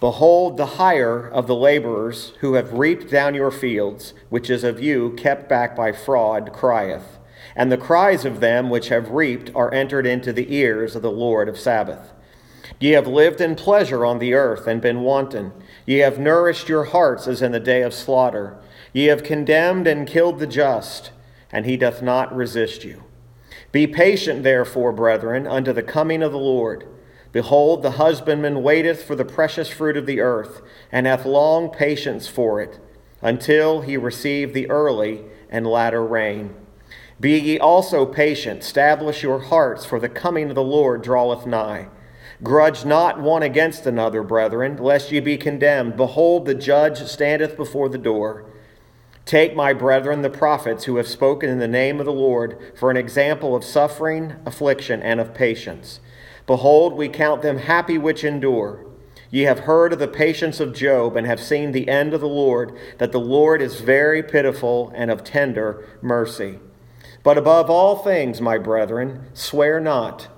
Behold, the hire of the laborers who have reaped down your fields, which is of you kept back by fraud, crieth. And the cries of them which have reaped are entered into the ears of the Lord of Sabaoth. Ye have lived in pleasure on the earth and been wanton. Ye have nourished your hearts as in the day of slaughter. Ye have condemned and killed the just, and he doth not resist you. Be patient, therefore, brethren, unto the coming of the Lord. Behold, the husbandman waiteth for the precious fruit of the earth, and hath long patience for it, until he receive the early and latter rain. Be ye also patient, establish your hearts, for the coming of the Lord draweth nigh. Grudge not one against another, brethren, lest ye be condemned. Behold, the judge standeth before the door. Take, my brethren, the prophets who have spoken in the name of the Lord, for an example of suffering, affliction, and of patience. Behold, we count them happy which endure. Ye have heard of the patience of Job, and have seen the end of the Lord, that the Lord is very pitiful and of tender mercy. But above all things, my brethren, swear not,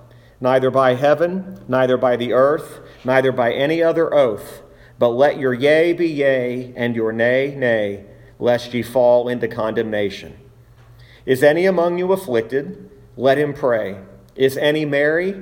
neither by heaven, neither by the earth, neither by any other oath, but let your yea be yea, and your nay, nay, lest ye fall into condemnation. Is any among you afflicted? Let him pray. Is any merry?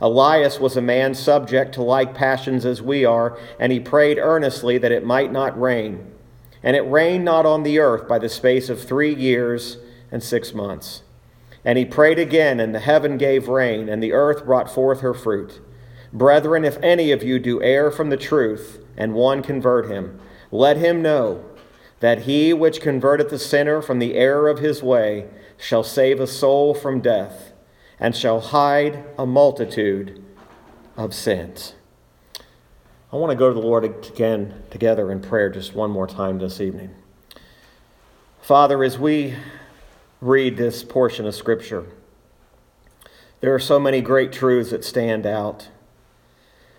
Elias was a man subject to like passions as we are, and he prayed earnestly that it might not rain. And it rained not on the earth by the space of three years and six months. And he prayed again, and the heaven gave rain, and the earth brought forth her fruit. Brethren, if any of you do err from the truth, and one convert him, let him know that he which converteth the sinner from the error of his way shall save a soul from death and shall hide a multitude of sins. I want to go to the Lord again together in prayer just one more time this evening. Father, as we read this portion of Scripture, there are so many great truths that stand out.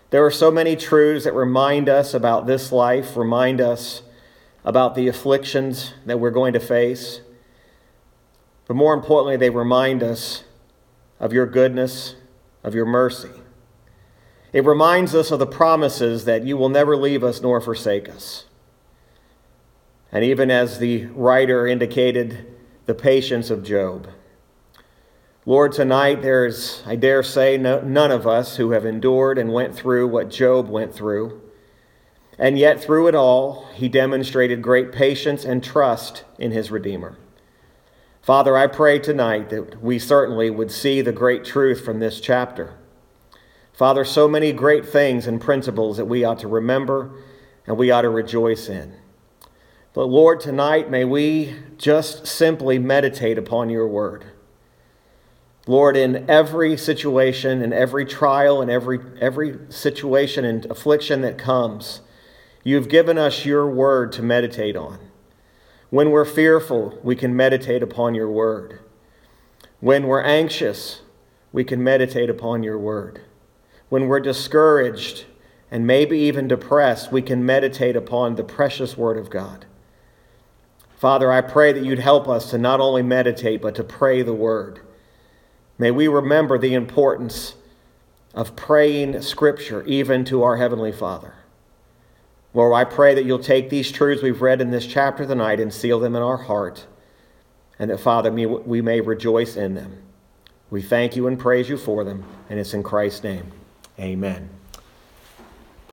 There are so many truths that remind us about this life, remind us about the afflictions that we're going to face. But more importantly, they remind us of your goodness, of your mercy. It reminds us of the promises that you will never leave us nor forsake us. And even as the writer indicated, the patience of Job. Lord, tonight there's, I dare say, no, none of us who have endured and went through what Job went through. And yet, through it all, he demonstrated great patience and trust in his Redeemer. Father, I pray tonight that we certainly would see the great truth from this chapter. Father, so many great things and principles that we ought to remember and we ought to rejoice in. But Lord, tonight may we just simply meditate upon your word. Lord, in every situation, in every trial, in every, every situation and affliction that comes, you've given us your word to meditate on. When we're fearful, we can meditate upon your word. When we're anxious, we can meditate upon your word. When we're discouraged and maybe even depressed, we can meditate upon the precious word of God. Father, I pray that you'd help us to not only meditate, but to pray the word. May we remember the importance of praying Scripture even to our Heavenly Father. Lord, I pray that you'll take these truths we've read in this chapter tonight and seal them in our heart, and that, Father, we may rejoice in them. We thank you and praise you for them, and it's in Christ's name. Amen.